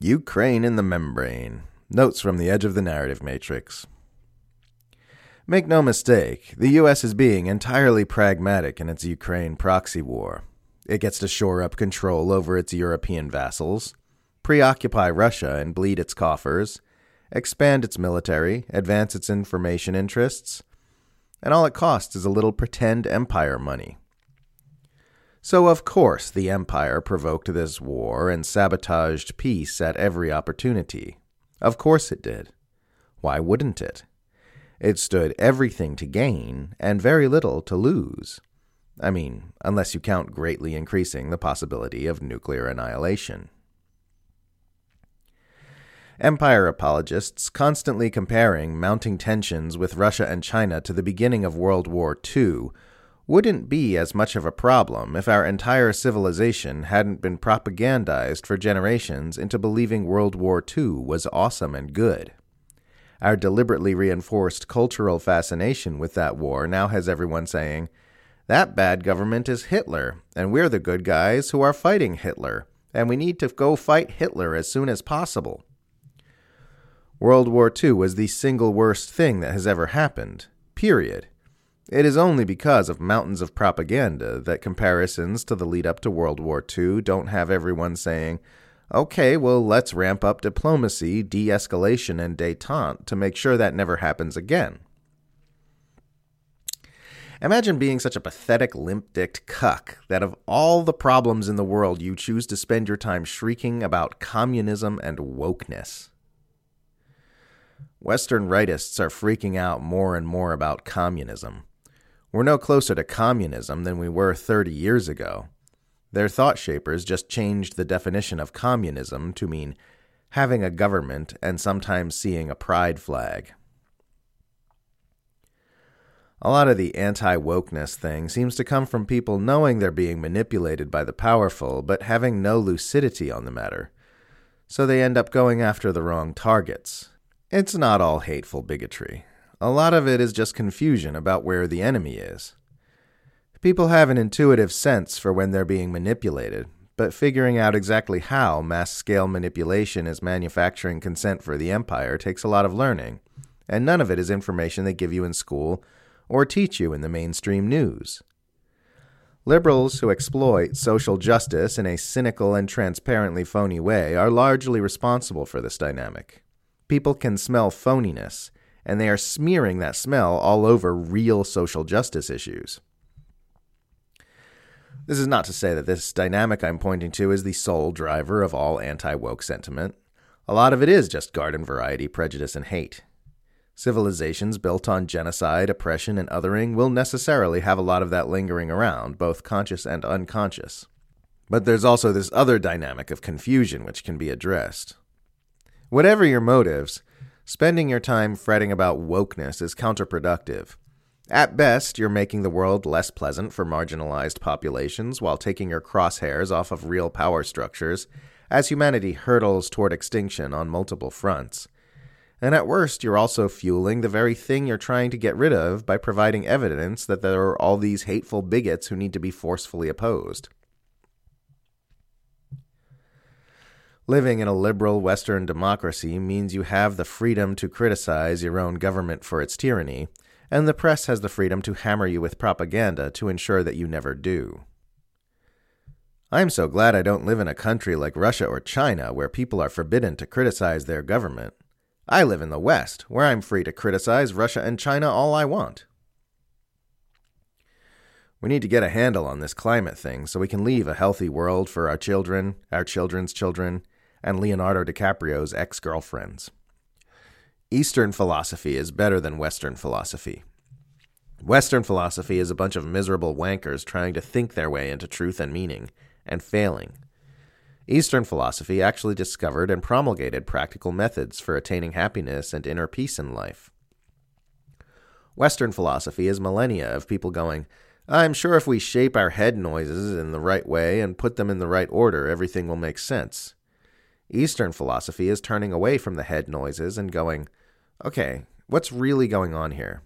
Ukraine in the membrane. Notes from the edge of the narrative matrix. Make no mistake, the US is being entirely pragmatic in its Ukraine proxy war. It gets to shore up control over its European vassals, preoccupy Russia and bleed its coffers, expand its military, advance its information interests, and all it costs is a little pretend empire money. So, of course, the Empire provoked this war and sabotaged peace at every opportunity. Of course it did. Why wouldn't it? It stood everything to gain and very little to lose. I mean, unless you count greatly increasing the possibility of nuclear annihilation. Empire apologists constantly comparing mounting tensions with Russia and China to the beginning of World War II wouldn't be as much of a problem if our entire civilization hadn't been propagandized for generations into believing World War II was awesome and good. Our deliberately reinforced cultural fascination with that war now has everyone saying, that bad government is Hitler, and we're the good guys who are fighting Hitler, and we need to go fight Hitler as soon as possible. World War II was the single worst thing that has ever happened, period. It is only because of mountains of propaganda that comparisons to the lead up to World War II don't have everyone saying, okay, well, let's ramp up diplomacy, de escalation, and detente to make sure that never happens again. Imagine being such a pathetic, limp dicked cuck that of all the problems in the world, you choose to spend your time shrieking about communism and wokeness. Western rightists are freaking out more and more about communism. We're no closer to communism than we were 30 years ago. Their thought shapers just changed the definition of communism to mean having a government and sometimes seeing a pride flag. A lot of the anti wokeness thing seems to come from people knowing they're being manipulated by the powerful, but having no lucidity on the matter. So they end up going after the wrong targets. It's not all hateful bigotry. A lot of it is just confusion about where the enemy is. People have an intuitive sense for when they're being manipulated, but figuring out exactly how mass scale manipulation is manufacturing consent for the empire takes a lot of learning, and none of it is information they give you in school or teach you in the mainstream news. Liberals who exploit social justice in a cynical and transparently phony way are largely responsible for this dynamic. People can smell phoniness and they are smearing that smell all over real social justice issues. This is not to say that this dynamic I'm pointing to is the sole driver of all anti woke sentiment. A lot of it is just garden variety prejudice and hate. Civilizations built on genocide, oppression, and othering will necessarily have a lot of that lingering around, both conscious and unconscious. But there's also this other dynamic of confusion which can be addressed. Whatever your motives, Spending your time fretting about wokeness is counterproductive. At best, you're making the world less pleasant for marginalized populations while taking your crosshairs off of real power structures as humanity hurtles toward extinction on multiple fronts. And at worst, you're also fueling the very thing you're trying to get rid of by providing evidence that there are all these hateful bigots who need to be forcefully opposed. Living in a liberal Western democracy means you have the freedom to criticize your own government for its tyranny, and the press has the freedom to hammer you with propaganda to ensure that you never do. I'm so glad I don't live in a country like Russia or China where people are forbidden to criticize their government. I live in the West, where I'm free to criticize Russia and China all I want. We need to get a handle on this climate thing so we can leave a healthy world for our children, our children's children, and Leonardo DiCaprio's ex girlfriends. Eastern philosophy is better than Western philosophy. Western philosophy is a bunch of miserable wankers trying to think their way into truth and meaning, and failing. Eastern philosophy actually discovered and promulgated practical methods for attaining happiness and inner peace in life. Western philosophy is millennia of people going, I'm sure if we shape our head noises in the right way and put them in the right order, everything will make sense. Eastern philosophy is turning away from the head noises and going, okay, what's really going on here?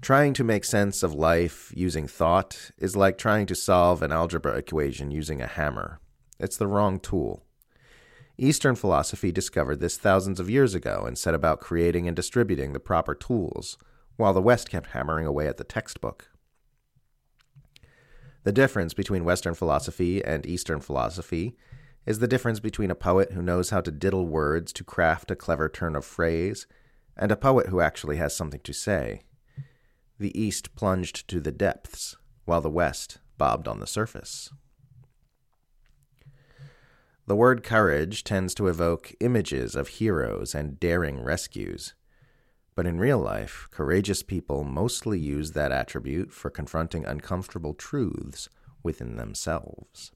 Trying to make sense of life using thought is like trying to solve an algebra equation using a hammer. It's the wrong tool. Eastern philosophy discovered this thousands of years ago and set about creating and distributing the proper tools, while the West kept hammering away at the textbook. The difference between Western philosophy and Eastern philosophy is the difference between a poet who knows how to diddle words to craft a clever turn of phrase and a poet who actually has something to say. The East plunged to the depths, while the West bobbed on the surface. The word courage tends to evoke images of heroes and daring rescues. But in real life, courageous people mostly use that attribute for confronting uncomfortable truths within themselves.